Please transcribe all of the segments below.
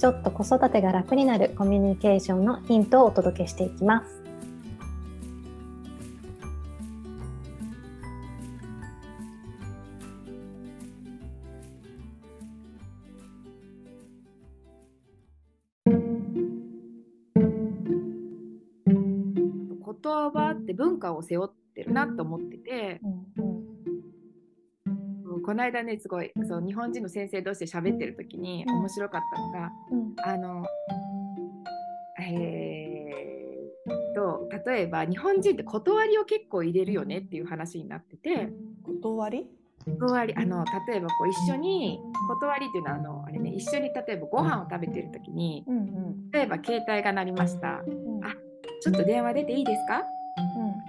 ちょっと子育てが楽になるコミュニケーションのヒントをお届けしていきます。言葉って文化を背負ってるなと思ってて、うんうんこの間ねすごいそう日本人の先生同士で喋ってる時に面白かったのが、うん、あのえー、と例えば日本人って断りを結構入れるよねっていう話になってて。断り？断りあの例えばこう一緒に断りっていうのはあのあれ、ね、一緒に例えばご飯を食べてる時に、うんうん、例えば携帯が鳴りました、うん、あちょっと電話出ていいですか、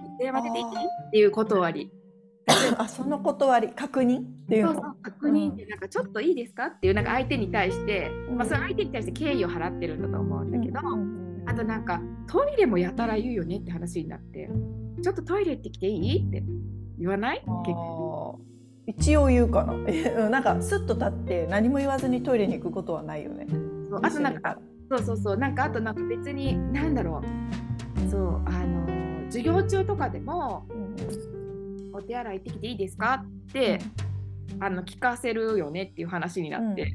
うん、電話出ていい？っていう断り あその断り確認っていうの？確認ってなんかちょっといいですか？っていうなんか相手に対して、うん、まあ、その相手に対して敬意を払ってるんだと思うんだけど、うん、あとなんかトイレもやたら言うよねって話になってちょっとトイレ行ってきていい？って言わない？一応言うかな。なんかスッと立って何も言わずにトイレに行くことはないよね。あとなんかそうそうそう。なんかあとなんか別になんだろう。そうあの授業中とかでも、うんお手洗い行ってきていいですか？って、あの聞かせるよねっていう話になって。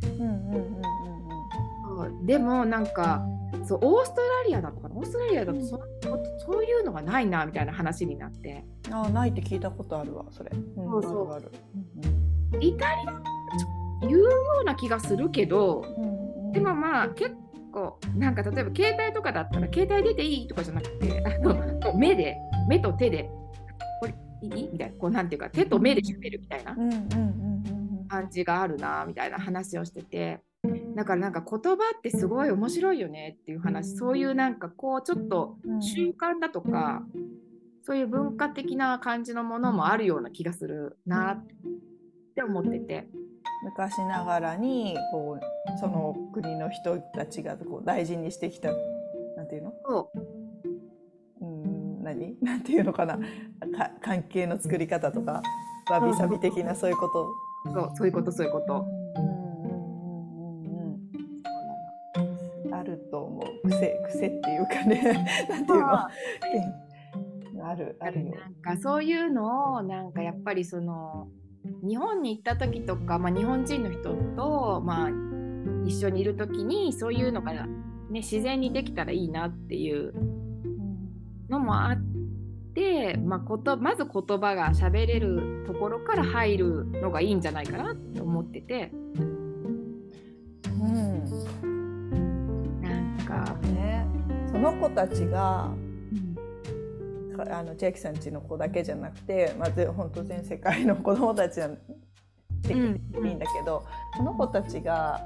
でもなんかそうオーストラリアだとかオーストラリアだとそ,、そういうのがないなみたいな話になって。あないって聞いたことあるわそれ、そうそう。ある。イタリア言うような気がするけど、でもまあ結構なんか例えば携帯とかだったら携帯出ていいとかじゃなくてあの目で目と手でいい？みたいな。こうなんていうか手と目で喋るみたいな。感じがあるなみたいな話をしてて。だからなんか言葉ってすごい面白いよねっていう話。そういうなんかこうちょっと習慣だとかそういう文化的な感じのものもあるような気がするなって思ってて。昔ながらにこうその国の人たちがこう大事にしてきたなんていうの？そう何？なんていうのかな？か関係の作り方とかわびさび的なそういうこと？そうそういうことそういうこと。あると思う。癖癖っていうかね。なんていうの？あるあるよ。なんかそういうのをなんかやっぱりその日本に行った時とか、まあ、日本人の人と、まあ、一緒にいる時にそういうのが、ね、自然にできたらいいなっていうのもあって、まあ、ことまず言葉が喋れるところから入るのがいいんじゃないかなと思ってて。うん、なんか、ね、その子たちが、うん、あの千秋さんちの子だけじゃなくて、まず本当全世界の子どもたちはできていいんだけど、うん、その子たちが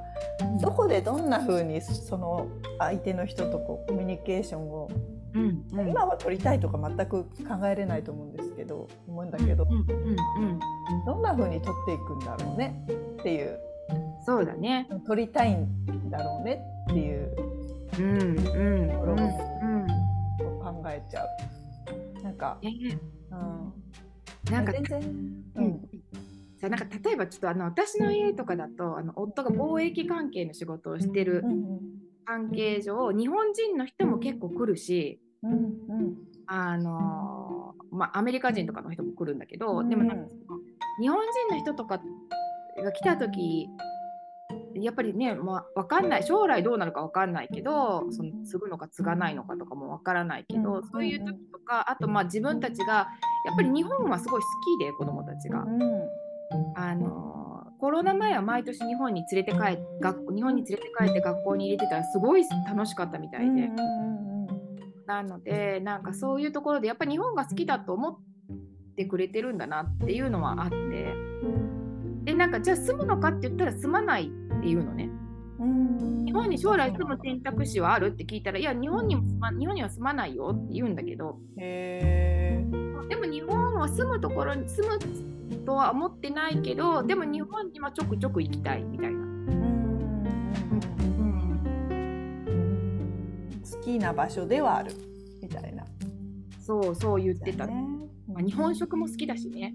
どこでどんなふうにその相手の人とこうコミュニケーションをうんうん、今は取りたいとか全く考えれないと思うんですけど思うんだけど、うんうんうんどんな風に取っていくんだろうね。っていう。そうだね。取りたいんだろうねっていう。ところを考えちゃう。なんか、えー、うん、なんか全然、うん、さなんか例えばちょっとあの私の家とかだとあの夫が貿易関係の仕事をしてる関係上日本人の人も結構来るし、うんうん、あのまあ、アメリカ人とかの人も来るんだけど、うん、でもなんか日本人の人とかが来た時やっぱりね、まあ、分かんない将来どうなるか分かんないけどその継ぐのか継がないのかとかも分からないけど、うん、そういう時とかあとまあ自分たちがやっぱり日本はすごい好きで子どもたちが。うん、あのコロナ前は毎年日本に連れて帰日本に連れて帰って学校に入れてたらすごい楽しかったみたいで。なのでなんかそういうところでやっぱり日本が好きだと思ってくれてるんだなっていうのはあって。でなんかじゃあ住むのかって言ったら住まないっていうのね。日本本に将来住む選択肢はあるって聞いたらいや日本にも住ま日本には住まないよって言うんだけど。へでも日本は住むところに住むとは思ってないけどでも日本にはちょくちょく行きたいみたいな。好きな場所ではある。みたいな。そうそう言ってた、ね、まあ、日本食も好きだしね。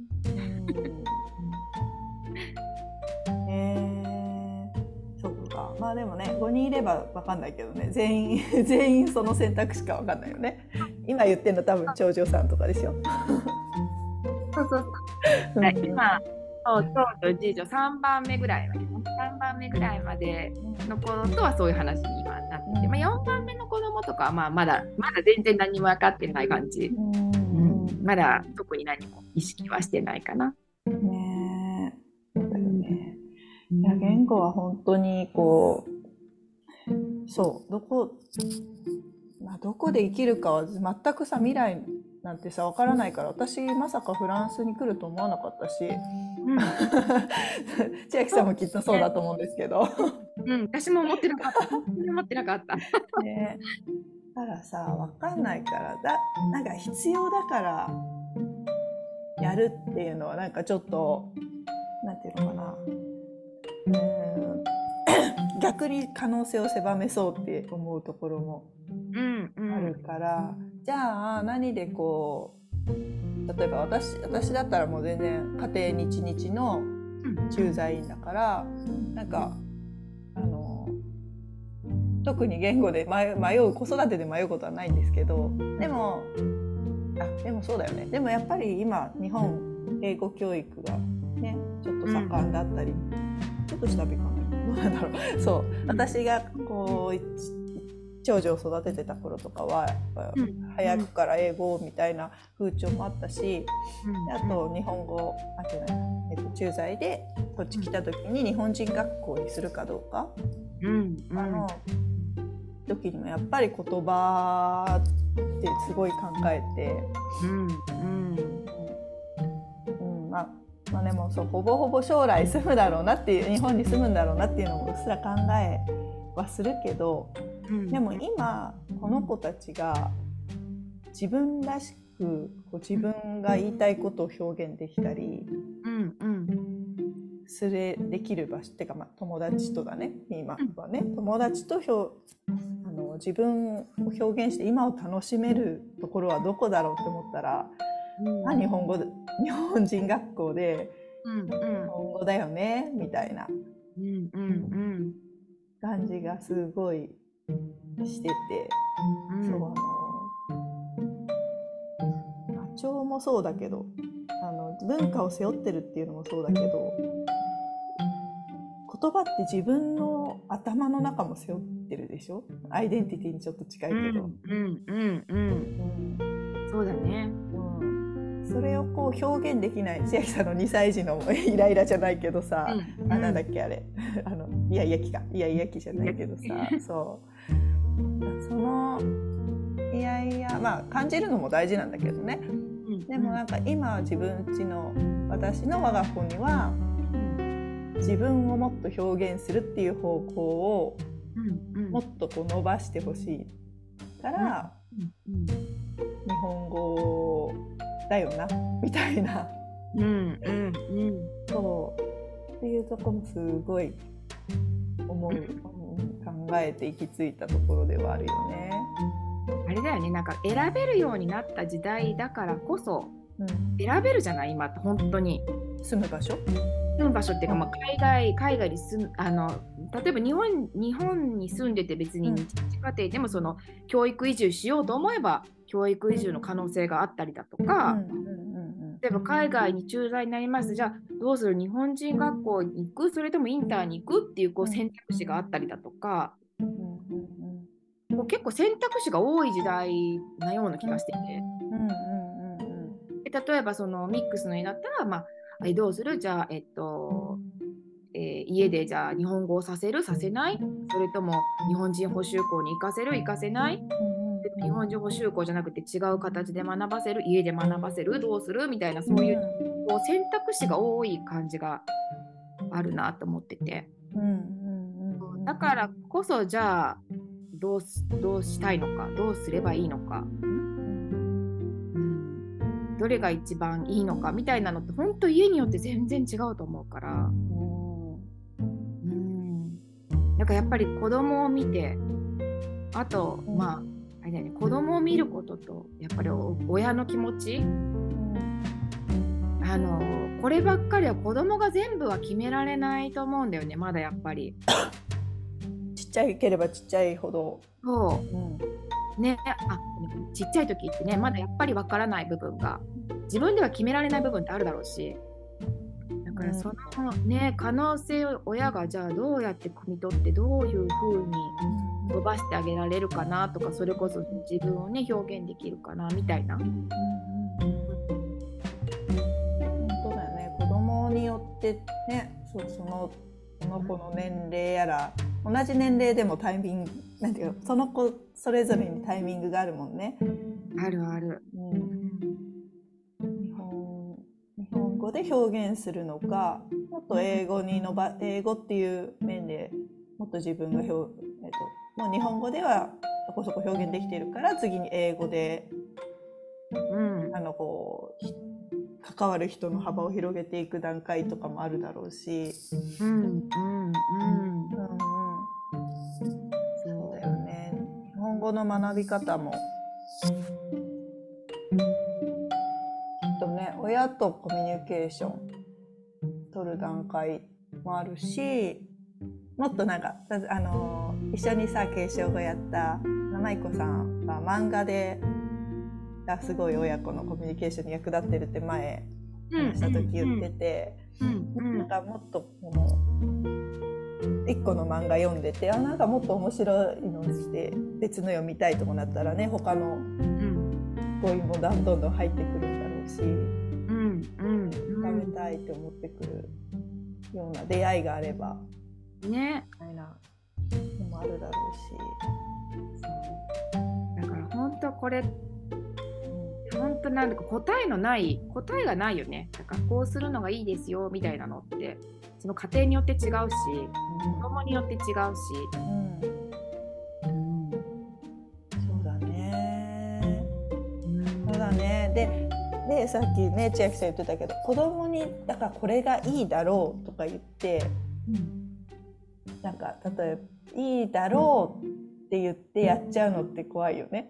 えー、そっか。まあでもね5人いれば分かんないけどね。全員 全員その選択しか分かんないよね。今言ってるの多分長女さんとかでしょそうそうそう。今そう長女次女3番目ぐらいまで3番目ぐらいまでの子とはそういう話に今なってて、まあ、4番目の子供とかはまあまだまだ全然何も分かってない感じ、うん、まだ特に何も意識はしてないかな。ねそうだよね。いや言語は本当にこうそうどこまあ、どこで生きるかは全くさ未来なんてさ分からないから私まさかフランスに来ると思わなかったし、うん、千秋さんもきっとそうだと思うんですけど、うん、私も思ってなかった。思ってなかった。ね、だからさ分かんないからだ。なんか必要だからやるっていうのはなんかちょっとなんていうのかな。うん。逆に可能性を狭めそうって思うところもあるから、うんうん、じゃあ何でこう例えば私私だったらもう全然家庭日々の駐在員だから、うん、なんかあの特に言語で迷う子育てで迷うことはないんですけどでもあでもそうだよね。でもやっぱり今日本英語教育がねちょっと盛んだったり、うん、ちょっと下火かなどうなんだろう。そう。私がこう長女を育ててた頃とかは早くから英語みたいな風潮もあったし、あと日本語あじゃない、えっと、駐在でこっち来た時に日本人学校にするかどうか、うんあの時にもやっぱり言葉ってすごい考えて。うん。うんまあまあ、でもそうほぼほぼ将来住むだろうなっていう日本に住むんだろうなっていうのもうっすら考えはするけど、でも今この子たちが自分らしくこう自分が言いたいことを表現できたり、うんうん、すれできる場所っていうか、まあ、友達とだね今はね。友達と表あの自分を表現して今を楽しめるところはどこだろうって思ったら、うん、日本語日本人学校で、うんうん、日本語だよねみたいな。感じがすごいしてて、うん、そうあの波長もそうだけどあの文化を背負ってるっていうのもそうだけど言葉って自分の頭の中も背負ってるでしょ？アイデンティティにちょっと近いけど。うんうんうん。うん、そうだね、うん、それをこう表現できない千秋さんの2歳児のイライラじゃないけどさ、うん、あなんだっけあれ。あのいやいやきか。いやいやきじゃないけどさ。そう。そのいやいやまあ感じるのも大事なんだけどね、でもなんか今自分ちの私の我が子には自分をもっと表現するっていう方向をもっとこう伸ばしてほしいから、日本語だよなみたいな、うんうんうん、そう。っていうとこもすごい思う。考えて行き着いたところではあるよね。あれだよねなんか選べるようになった時代だからこそ、うん、選べるじゃない今って本当に。住む場所？住む場所っていうか、まあ、海外海外に住むあの例えば日本日本に住んでて別に日家庭でもその教育移住しようと思えば教育移住の可能性があったりだとか、例えば海外に駐在になります。じゃあどうする？日本人学校に行く？それともインターに行く？っていうこう選択肢があったりだとか、こう結構選択肢が多い時代なような気がしてて、例えばそのミックスの絵だったら、まあ、どうする？じゃあえっとえー、家でじゃあ日本語をさせる？させない？それとも日本人補習校に行かせる？行かせない？日本人補習校じゃなくて違う形で学ばせる家で学ばせるどうするみたいなそういうこう選択肢が多い感じがあるなと思ってて。うんうんうんだからこそじゃあどうどうしたいのかどうすればいいのか、うん、どれが一番いいのかみたいなのって本当家によって全然違うと思うから、うん、なんかやっぱり子供を見てあとまあ子供を見ることとやっぱり親の気持ち、あのこればっかりは子供が全部は決められないと思うんだよねまだやっぱり。ちゃいければちっちゃいほど。そう、うん、ねあちっちゃい時ってねまだやっぱりわからない部分が自分では決められない部分ってあるだろうし。だからそのね可能性を親がじゃあどうやって汲み取ってどういうふうに伸ばしてあげられるかなとかそれこそ自分をね表現できるかなみたいな。本当だよね子供によってねそうそのその子の年齢やら同じ年齢でもタイミングなんていうのその子それぞれにタイミングがあるもんね。あるある。うん、日本日本語で表現するのかもっと英語に伸ば英語っていう面でもっと自分が表、えっと、もう日本語ではそこそこ表現できてるから次に英語で、うん、あのこう関わる人の幅を広げていく段階とかもあるだろうし。うんうんうん。うんそうだよね。日本語の学び方も。きっとね親とコミュニケーション取る段階もあるしもっとなんかあの一緒にさ継承語やった七井子さんは漫画でがすごい親子のコミュニケーションに役立ってるって前話した時言ってて、なんかもっとこの1個の漫画読んでてあなんかもっと面白いのして別の読みたいともなったらね他の語彙もどんどん入ってくるんだろうし、うんうん食べたいって思ってくるような出会いがあればね。みたいなのもあるだろうし。だから本当これ本当なんだか答えのない答えがないよね。だからこうするのがいいですよみたいなのってその家庭によって違うし、子供によって違うし、うん。うん、そうだね、うん、そうだね。ででさっきね千秋さん言ってたけど子供にだからこれがいいだろうとか言って、うん、なんか例えばいいだろうって言ってやっちゃうのって怖いよね。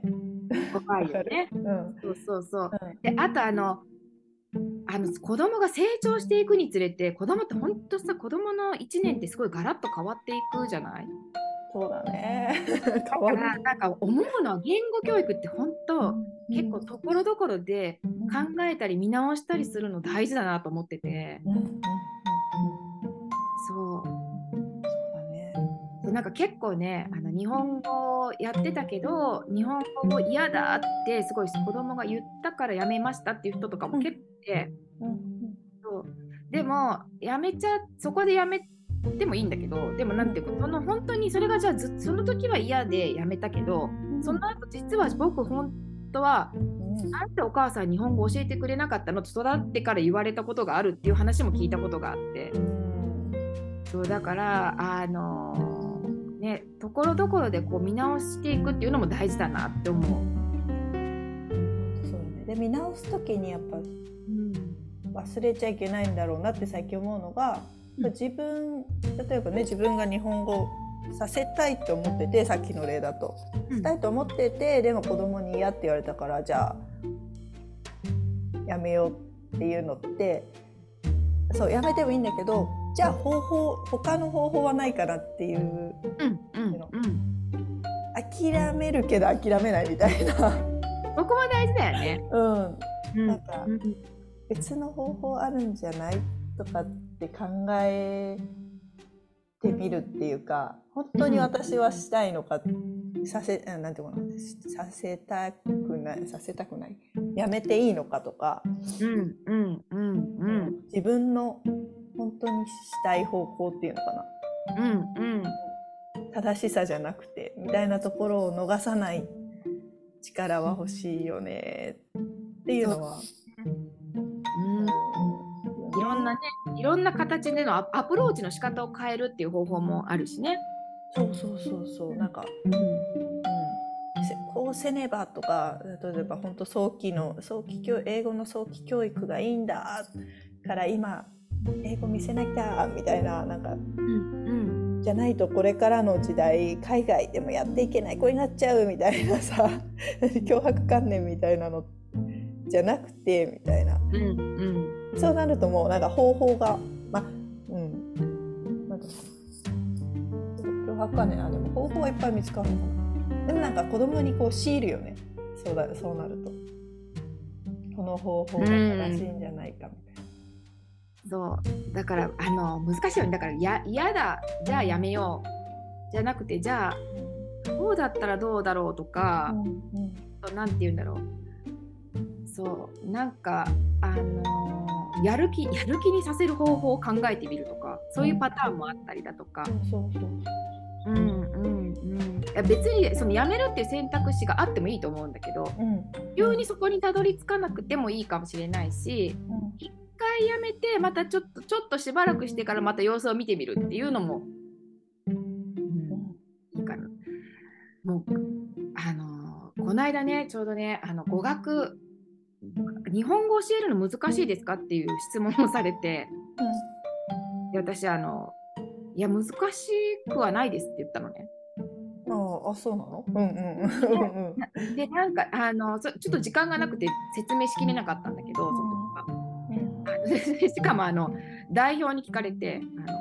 怖いよね。うん、そうそうそう。であとあのあの子供が成長していくにつれて子供って本当さ子供の1年ってすごいガラッと変わっていくじゃない？そうだね。変わる。なんか思うのは言語教育って本当、うん、結構ところどころで考えたり見直したりするの大事だなと思ってて。うん、なんか結構ねあの日本語やってたけど日本語嫌だってすごい子供が言ったからやめましたっていう人とかも結構いて、うん、そう。でもやめちゃそこでやめてもいいんだけどでもなんていうかその本当にそれがじゃあずその時は嫌でやめたけどその後実は僕本当はなんでお母さん日本語教えてくれなかったの？と育ってから言われたことがあるっていう話も聞いたことがあって。そうだからあのーね、ところどころでこう見直していくっていうのも大事だなって思う。そうね、で見直す時にやっぱ、うん、忘れちゃいけないんだろうなって最近思うのが、うん、自分例えばね自分が日本語させたいと思っててさっきの例だと、したいと思っててでも子供に嫌って言われたからじゃあやめようっていうのってそうやめてもいいんだけどじゃあ方法他の方法はないかなっていう、うんうんうん、諦めるけど諦めないみたいな。そこも大事だよね。うん、なんか、別の方法あるんじゃないとかって考えてみるっていうか本当に私はしたいのか、させなんていうかな。させたくないさせたくない。やめていいのかとか、うんうんうんうん、自分の本当にしたい方向っていうのかな、うんうん、正しさじゃなくてみたいなところを逃さない力は欲しいよね。っていうのは。いろんなねいろんな形でのアプローチの仕方を変えるっていう方法もあるしね。そうそうそうそう。なんか、うん。うん、こうせねばとか例えば本当早期の早期教英語の早期教育がいいんだから今英語見せなきゃみたいななんか、うんうん、じゃないとこれからの時代海外でもやっていけない子になっちゃうみたいなさ 脅迫観念みたいなのじゃなくてみたいな、うんうん、そうなるともうなんか方法がまあうん。なんか脅迫観念あでも方法はいっぱい見つかるのかな。でもなんか子供にこう強いるよね。そうだそうなると。この方法が正しいんじゃないかみたいな。そう。だからあの難しいよ。ねだからや嫌だ。じゃあやめよう。じゃなくてじゃあこうだったらどうだろうとか何、うんうん、て言うんだろうそう。なんかあのー、やる気やる気にさせる方法を考えてみるとかそういうパターンもあったりだとか。うんうんうん、いや別にそのやめるっていう選択肢があってもいいと思うんだけど、うん、急にそこにたどり着かなくてもいいかもしれないし、うん、回やめてまたちょっとちょっとしばらくしてからまた様子を見てみるっていうのも、うん、いいかな。もうあのこの間ねちょうどねあの語学日本語教えるの難しいですかっていう質問をされて、うん、で私あのいや難しくはないですって言ったのね。ああそうなの、うんうん、でなんかあのちょっと時間がなくて説明しきれなかったんだ しかもあの代表に聞かれてあの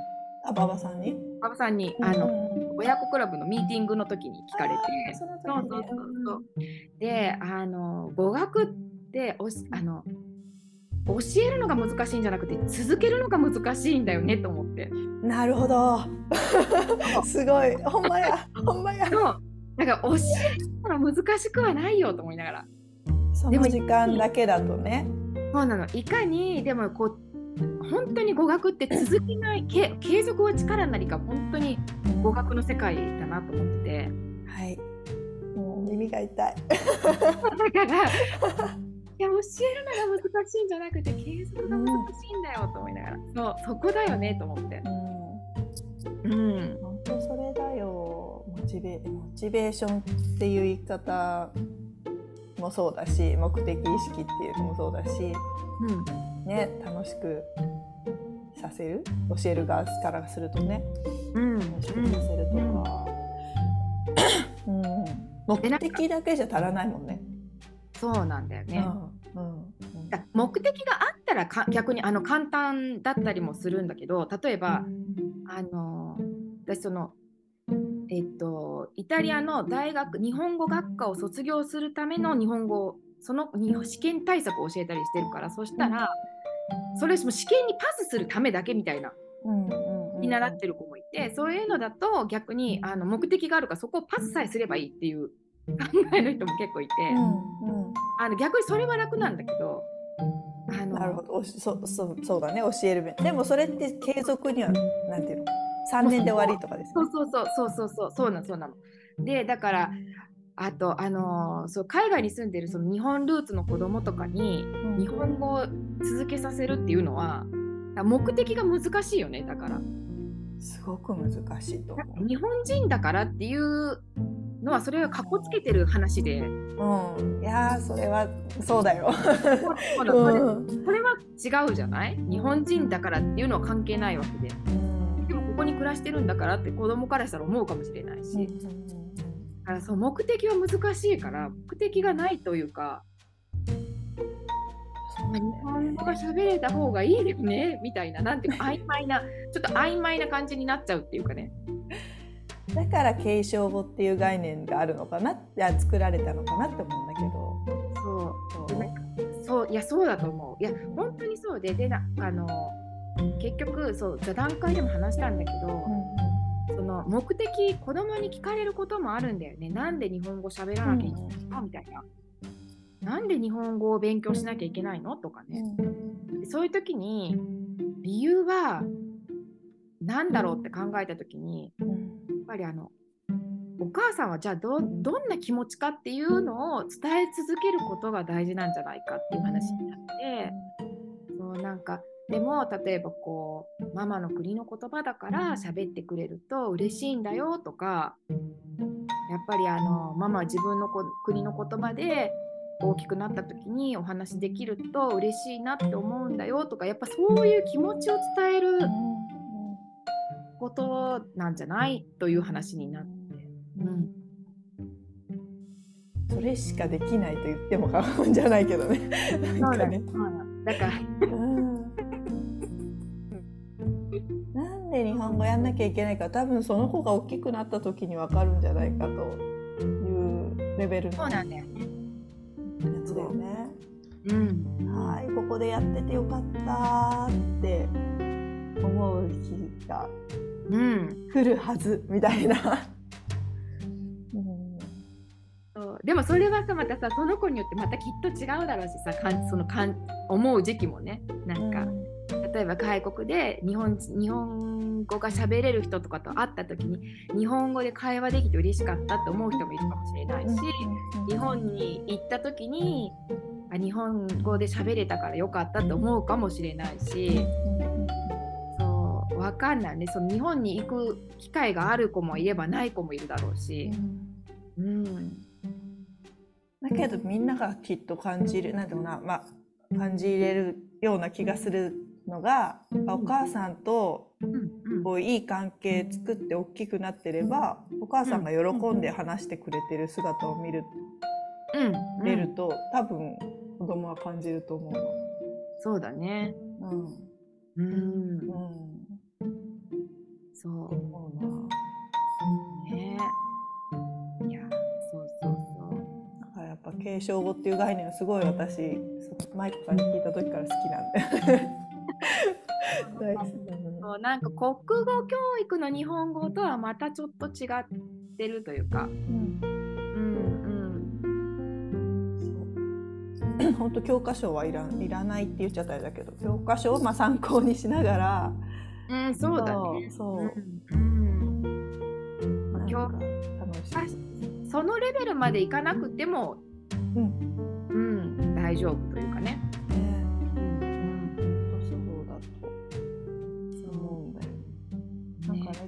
あ馬場さんに？馬場さんにあの、親子クラブのミーティングの時に聞かれて。そうそうそうそう。であの語学っておあの教えるのが難しいんじゃなくて続けるのが難しいんだよねと思って。なるほど。すごい。ほんまや。ほんまや。そう。なんか教えるのが難しくはないよと思いながら。その時間だけだとねそうなの。いかにでもこう本当に語学って続けない継続は力なりか本当に語学の世界だなと思ってて。はい。もう耳が痛い。だから いや教えるのが難しいんじゃなくて継続が難しいんだよと思いながら、うん、そうそこだよねと思って。うん、うん、本当それだよ。モチベモチベーションっていう言い方もそうだし目的意識っていうのもそうだし、うんね、楽しくさせる？教える側からするとね、うん、楽しくさせるとか、うん、うん、目的だけじゃ足らないもんね。そうなんだよね。うん、うん、目的があったらか逆にあの簡単だったりもするんだけど例えば、あの私そのえっと、イタリアの大学日本語学科を卒業するための日本語その試験対策を教えたりしてるからそしたらそれも試験にパスするためだけみたいなに習ってる子もいてそういうのだと逆にあの目的があるからそこをパスさえすればいいっていう考えの人も結構いて、うんうん、あの逆にそれは楽なんだけど。あのなるほど。そそそうだね。教える面でもそれって継続にはなんていうの？3年で終わりとかです、ね、そうそうそうそうそうそうそうなのそうなの。でだからあとあのー、そう海外に住んでるその日本ルーツの子供とかに日本語を続けさせるっていうのは目的が難しいよねだから。すごく難しいと日本人だからっていうのはそれはかっこつけてる話で。うん、いやそれはそうだよ。それは違うじゃない？日本人だからっていうのは関係ないわけで。ここに暮らしてるんだからって子供からしたら思うかもしれないし、だからそう目的は難しいから目的がないというか、日本語が喋れた方がいいよねみたいななんていうか曖昧なちょっと曖昧な感じになっちゃうっていうかね。だから継承語っていう概念があるのかな作られたのかなって思うんだけど。そうそうそういやそうだと思う。いや本当にそうででなあの結局そう座談会でも話したんだけど、うん、その目的子供に聞かれることもあるんだよね。なんで日本語喋らなきゃいけないの、みたいな。なんで日本語を勉強しなきゃいけないの？とかね、うん、そういう時に理由は何だろうって考えた時に、やっぱりあのお母さんはじゃあどどんな気持ちかっていうのを伝え続けることが大事なんじゃないかっていう話になって、そうなんかでも例えばこうママの国の言葉だから喋ってくれると嬉しいんだよとかやっぱりあのママは自分の国の言葉で大きくなった時にお話できると嬉しいなって思うんだよとかやっぱそういう気持ちを伝えることなんじゃないという話になって。うんそれしかできないと言っても過言じゃないけどね。なんかね。だから、で日本語やんなきゃいけないか多分その子が大きくなった時に分かるんじゃないかというレベルのそうなんだよね。やつだよね。うん、はいここでやっててよかったって思う日が来るはずみたいな。でもそれはさまたさその子によってまたきっと違うだろうしさかんそのかん思う時期もねなんか、うん、例えば外国で日本日本語が喋れる人とかと会った時に日本語で会話できて嬉しかったって思う人もいるかもしれないし、うん、日本に行った時にあ日本語で喋れたからよかったって思うかもしれないし。そう分かんないね。その日本に行く機会がある子もいればない子もいるだろうし、うん、うん。だけどみんながきっと感じるなんていうな、まあ、感じれるような気がするのがお母さんとこういい関係作って大きくなってればお母さんが喜んで話してくれてる姿を見る、れると多分子供は感じると思うの。そうだね。うん。うん。うん、そう。継承語っていう概念はすごい私マイクから聞いた時から好きなんでそうなんか国語教育の日本語とはまたちょっと違ってるというか。うん本当教科書はいらいらないって言っちゃったんだけど。教科書をまあ参考にしながら、うん、そうだね。そう、う。ん、うん、楽しい。そのレベルまでいかなくてもうん、うん、大丈夫というかね。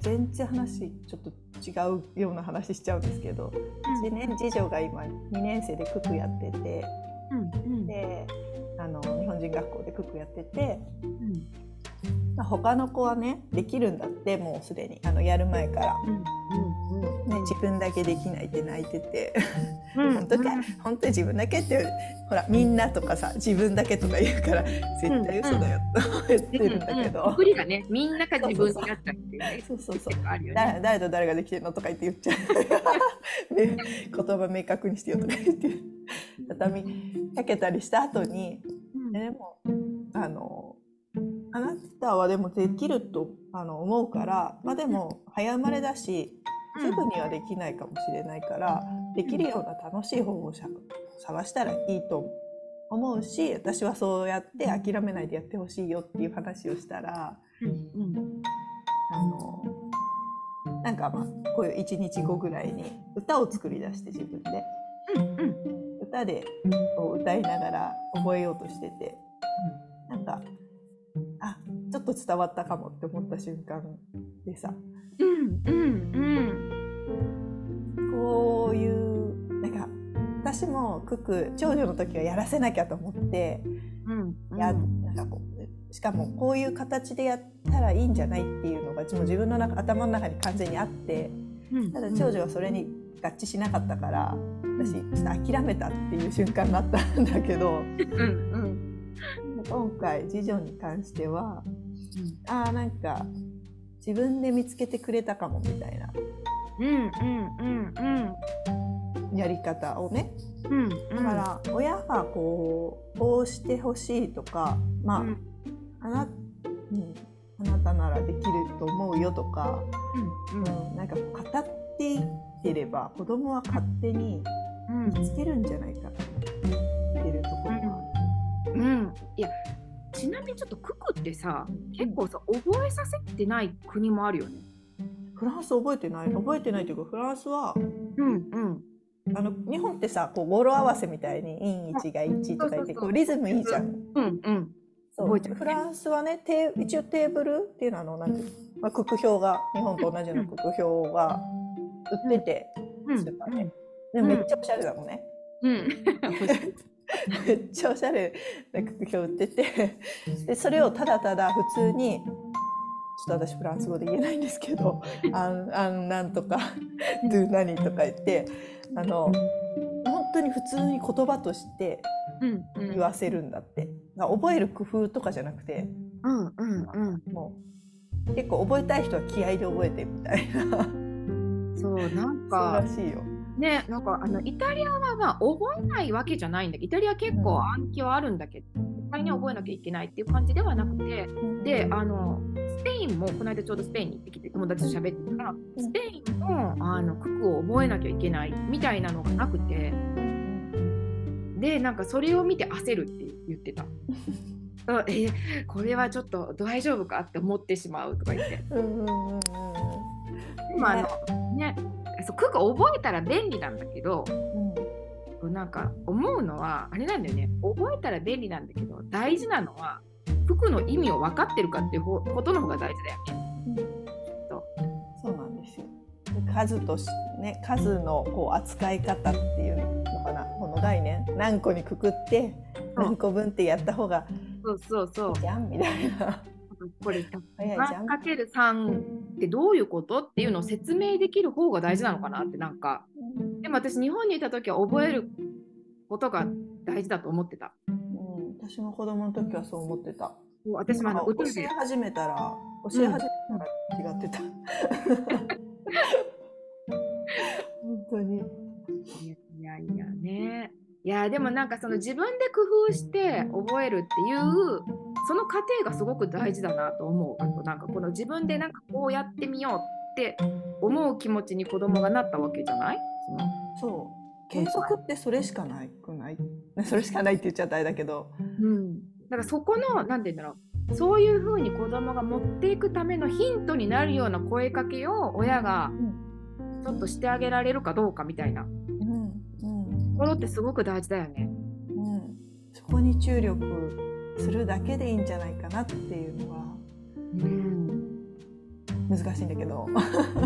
全然話ちょっと違うような話しちゃうんですけど、うん、年次女が今2年生でククやってて、うんうん、であの日本人学校でククやってて、うん、他の子はねできるんだってもうすでに。あのやる前から。うん。ね、自分だけできないって泣いてて、うん、本当か、本当に自分だけってほらみんなとかさ自分だけとか言うから絶対嘘だよと言ってるんだけど、うんうん、がねみんなが自分になったっていうねそうそうそう。誰誰と誰ができてるのとか言って言っちゃう、ね、言葉明確にしてよとか言って。畳みかけたりした後に、うん、でもあのあなたはでもできるとあの思うからまあでも早生まれだしすぐにはできないかもしれないから、できるような楽しい方法を探したらいいと思う。し私はそうやって諦めないでやってほしいよっていう話をしたら、うん。うん、あのなんかまあこういう1日後ぐらいに歌を作り出して自分で、うんうん、歌でこう歌いながら覚えようとしてて、うん、なんかあちょっと伝わったかもって思った瞬間でさ、うんうんうん、こういうなんか私もクク長女の時はやらせなきゃと思って、なんかこうしかもこういう形でやったらいいんじゃないっていうのがもう自分の中頭の中に完全にあって、ただ長女はそれに合致しなかったから私ちょっと諦めたっていう瞬間があったんだけど、うんうん、今回次女に関しては、うん、ああなんか自分で見つけてくれたかもみたいな、うんうんうんうん、やり方をね、うんうん、だから親がこうこうしてほしいとかまあ、うん、あなうん、あなたならできると思うよとか、うん、うん、なんか語っていってれば子供は勝手に見つけるんじゃないかと思ってるところがある。うん、うん、いやちなみにちょっとククってさ、結構さ覚えさせてない国もあるよね。フランス覚えてない？覚えてないというかフランスは、うん。うん。あの日本ってさこう語呂合わせみたいに「陰一が一」とか言ってこうリズムいいじゃん。うんうん。覚えてフランスはねテ一応テーブルっていうのはあのなんていうまあ、区標が日本と同じような区標が売ってて、スーパーで、でめっちゃおしゃれだもんね。うん、めっちゃおしゃれな区標売ってて。でそれをただただ普通にちょっと私フランス語で言えないんですけど「あん あんなんとか「ドゥ何」とか言ってあの本当に普通に言葉として言わせるんだって、覚える工夫とかじゃなくて、うんうんうん、もう結構覚えたい人は気合で覚えてみたいな。そうなんかそうらしいよ。ね、なんかあのイタリアはまあ覚えないわけじゃないんだけどイタリア結構暗記はあるんだけど絶対に覚えなきゃいけないっていう感じではなくてであのスペインもこの間ちょうどスペインに行ってきて友達と喋ってたらスペインもあの九九を覚えなきゃいけないみたいなのがなくてでなんかそれを見て焦るって言ってた。えこれはちょっと大丈夫かって思ってしまうとか言って。まああのねそう九九覚えたら便利なんだけど、うん、なんか思うのはあれなんだよね。覚えたら便利なんだけど大事なのは服の意味を分かってるかっていうことの方が大事だよね。うん、そう。なんですよ。数としね数のこう扱い方っていうのかな。この概念。何個にくくって何個分ってやった方がそうそうそう。じゃんみたいな。これ3かける3ってどういうことっていうのを説明できる方が大事なのかなってなんかでも私日本にいた時は覚えることが大事だと思ってた、うん、私も子供の時はそう思ってた私もあの教え始めたら教え始めたら違ってた、本いやでもなんかその自分で工夫して覚えるっていうその過程がすごく大事だなと思う。あとなんかこの自分でなんかこうやってみようって思う気持ちに子供がなったわけじゃない？そのそう。継続ってそれしかないくない？それしかないって言っちゃったあれだけど、うん、だからそこの何て言うんだろう。そういうふうに子供が持っていくためのヒントになるような声かけを親がちょっとしてあげられるかどうかみたいなところってすごく大事だよね。うん、そこに注力するだけでいいんじゃないかなっていうのは、うん、難しいんだけど。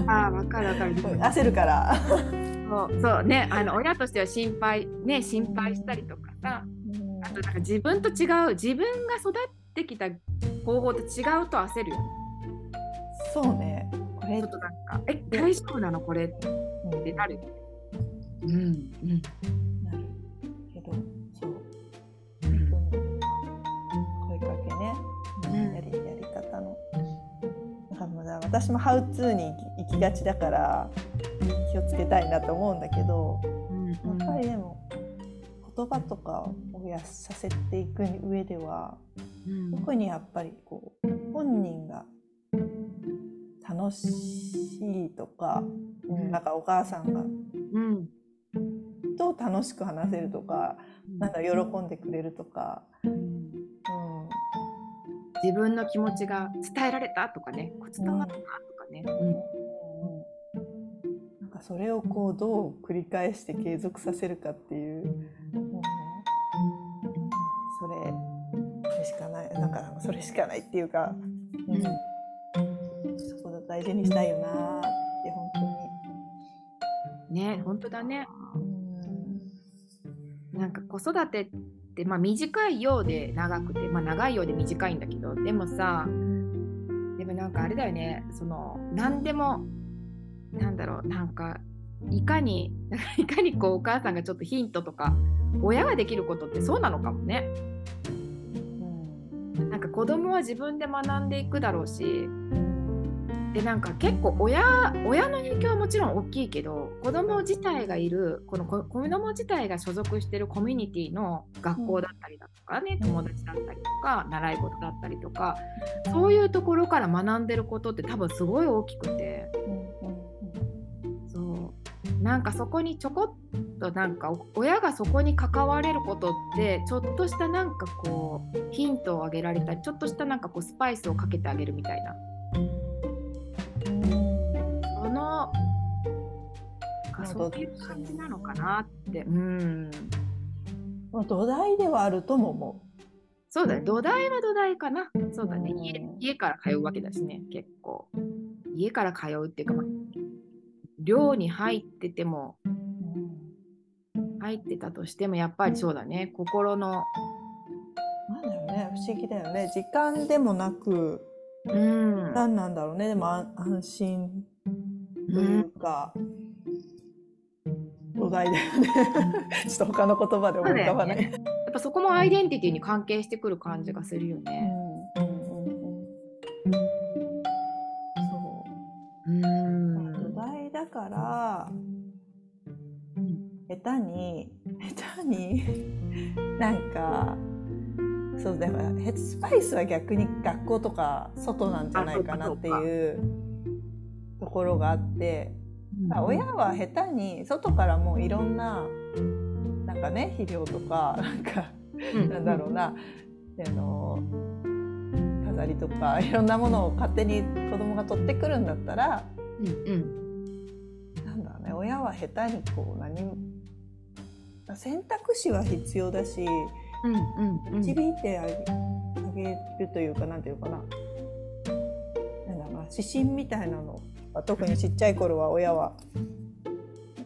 ああ分かる分かる。焦るから。そうそうね。あの親としては心配ね心配したりとかさ、うん、あとなんか自分と違う自分が育ってきた方法と違うと焦るよそうね。これ。ちょっとなんかえ大丈夫なのこれってなるうんうん私もハウツーに行きがちだから気をつけたいなと思うんだけど、うんうん、やっぱりでも言葉とかをやさせていく上では、うん、特にやっぱりこう本人が楽しいとか、うん、なんかお母さんが、うん、と楽しく話せるとか、うん、なんか喜んでくれるとか、うん自分の気持ちが伝えられたとかね伝わったとかね、うん、なんかそれをこうどう繰り返して継続させるかっていう、うん、それそれしかない。なんかそれしかないっていうか、うん、そこを大事にしたいよなって本当に。ね本当だね、うん、なんか子育てってまあ短いようで長くて、まあ、長いようで短いんだけどでもさでもなんかあれだよねその何でもなんだろうなんかいかに いかにこうお母さんがちょっとヒントとか親ができることってそうなのかもね。うん、なんか子供は自分で学んでいくだろうしでなんか結構親親の影響はもちろん大きいけど子供自体がいるこの子供自体が所属してるコミュニティの学校だったりだとかね、うん、友達だったりとか習い事だったりとかそういうところから学んでることって多分すごい大きくて、そう。なんかそこにちょこっとなんか親がそこに関われることってちょっとしたなんかこうヒントをあげられたりちょっとしたなんかこうスパイスをかけてあげるみたいな。そういう感じなのかなって。うん。土台ではあるとも思う。そうだね、土台は土台かな。そうだね、家家から通うわけだしね、結構。家から通うっていうか、まあ、寮に入ってても、入ってたとしても、やっぱりそうだね、心の。なんだよね、不思議だよね。時間でもなく、うん、何なんだろうね、でも安心というか。土台だよねちょっと他の言葉で思い浮かばない、ね、やっぱそこもアイデンティティに関係してくる感じがするよね。うんうんうん、そう。うん。土台だから、下手に下手になんかそうだからヘッドスパイスは逆に学校とか外なんじゃないかなっていうところがあって親は下手に外からもういろんななんかね肥料とか なんか、なんだろうな、あの飾りとかいろんなものを勝手に子供が取ってくるんだったら、うんうん、なんだろうね親は下手にこう何も選択肢は必要だし、うんうん、導いてあげるというかなんていうかな。なんだろうな指針みたいなの特にちっちゃい頃は親は、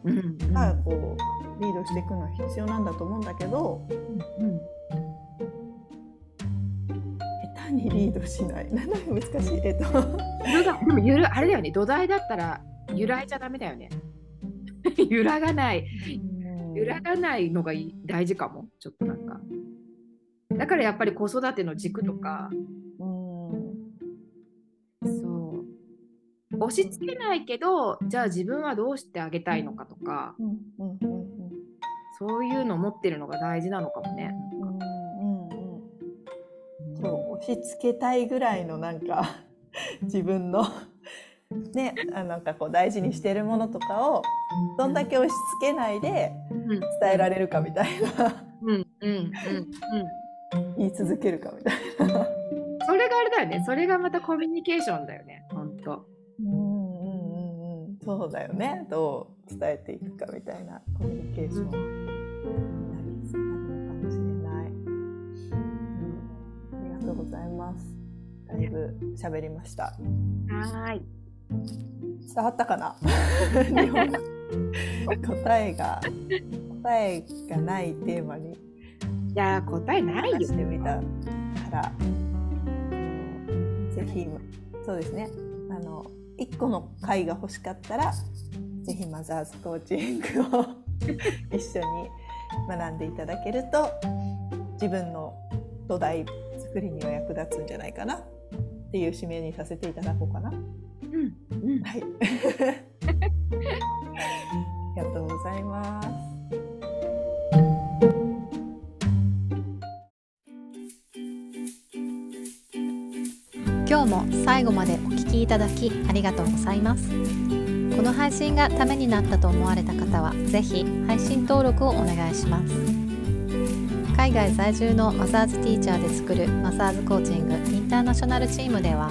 うん、まあこうリードしていくのは必要なんだと思うんだけど、うん、下手にリードしない。なんだ難しい。えっと。でもゆるあれだよね。土台だったら揺らいじゃダメだよね。揺らがない。揺らがないのが大事かも。ちょっとなんか。だからやっぱり子育ての軸とか、押し付けないけどじゃあ自分はどうしてあげたいのかとか、そういうのを持ってるのが大事なのかもね。そう押し付けたいぐらいのなんか 自分のね、あなんかこう大事にしてるものとかをどんだけ押し付けないで伝えられるかみたいな、うんうんうんうん、言い続けるかみたいな。それがあれだよね。それがまたコミュニケーションだよねそうだよねどう伝えていくかみたいなコミュニケーション。になるのかもしれない、うん、ありがとうございます。だいぶ喋りました。はい。伝わったかな？答えが答えがないテーマに。いや答えないよしてみたから、ぜひそうですね。あの1個の回が欲しかったら是非マザーズコーチングを 一緒に学んでいただけると自分の土台作りには役立つんじゃないかなっていう指名にさせていただこうかな。うん、うん、はい。ありがとうございます。今日も最後までお聞きいただきありがとうございます。この配信がためになったと思われた方は是非配信登録をお願いします。海外在住のマザーズティーチャーで作るマザーズコーチングインターナショナルチームでは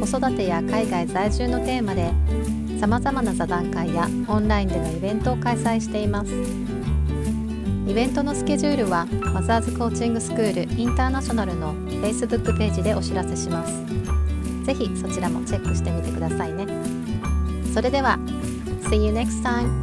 子育てや海外在住のテーマでさまざまな座談会やオンラインでのイベントを開催しています。イベントのスケジュールはマザーズコーチングスクールインターナショナルの Facebook ページでお知らせします。ぜひそちらもチェックしてみてくださいね。それでは、See you next time!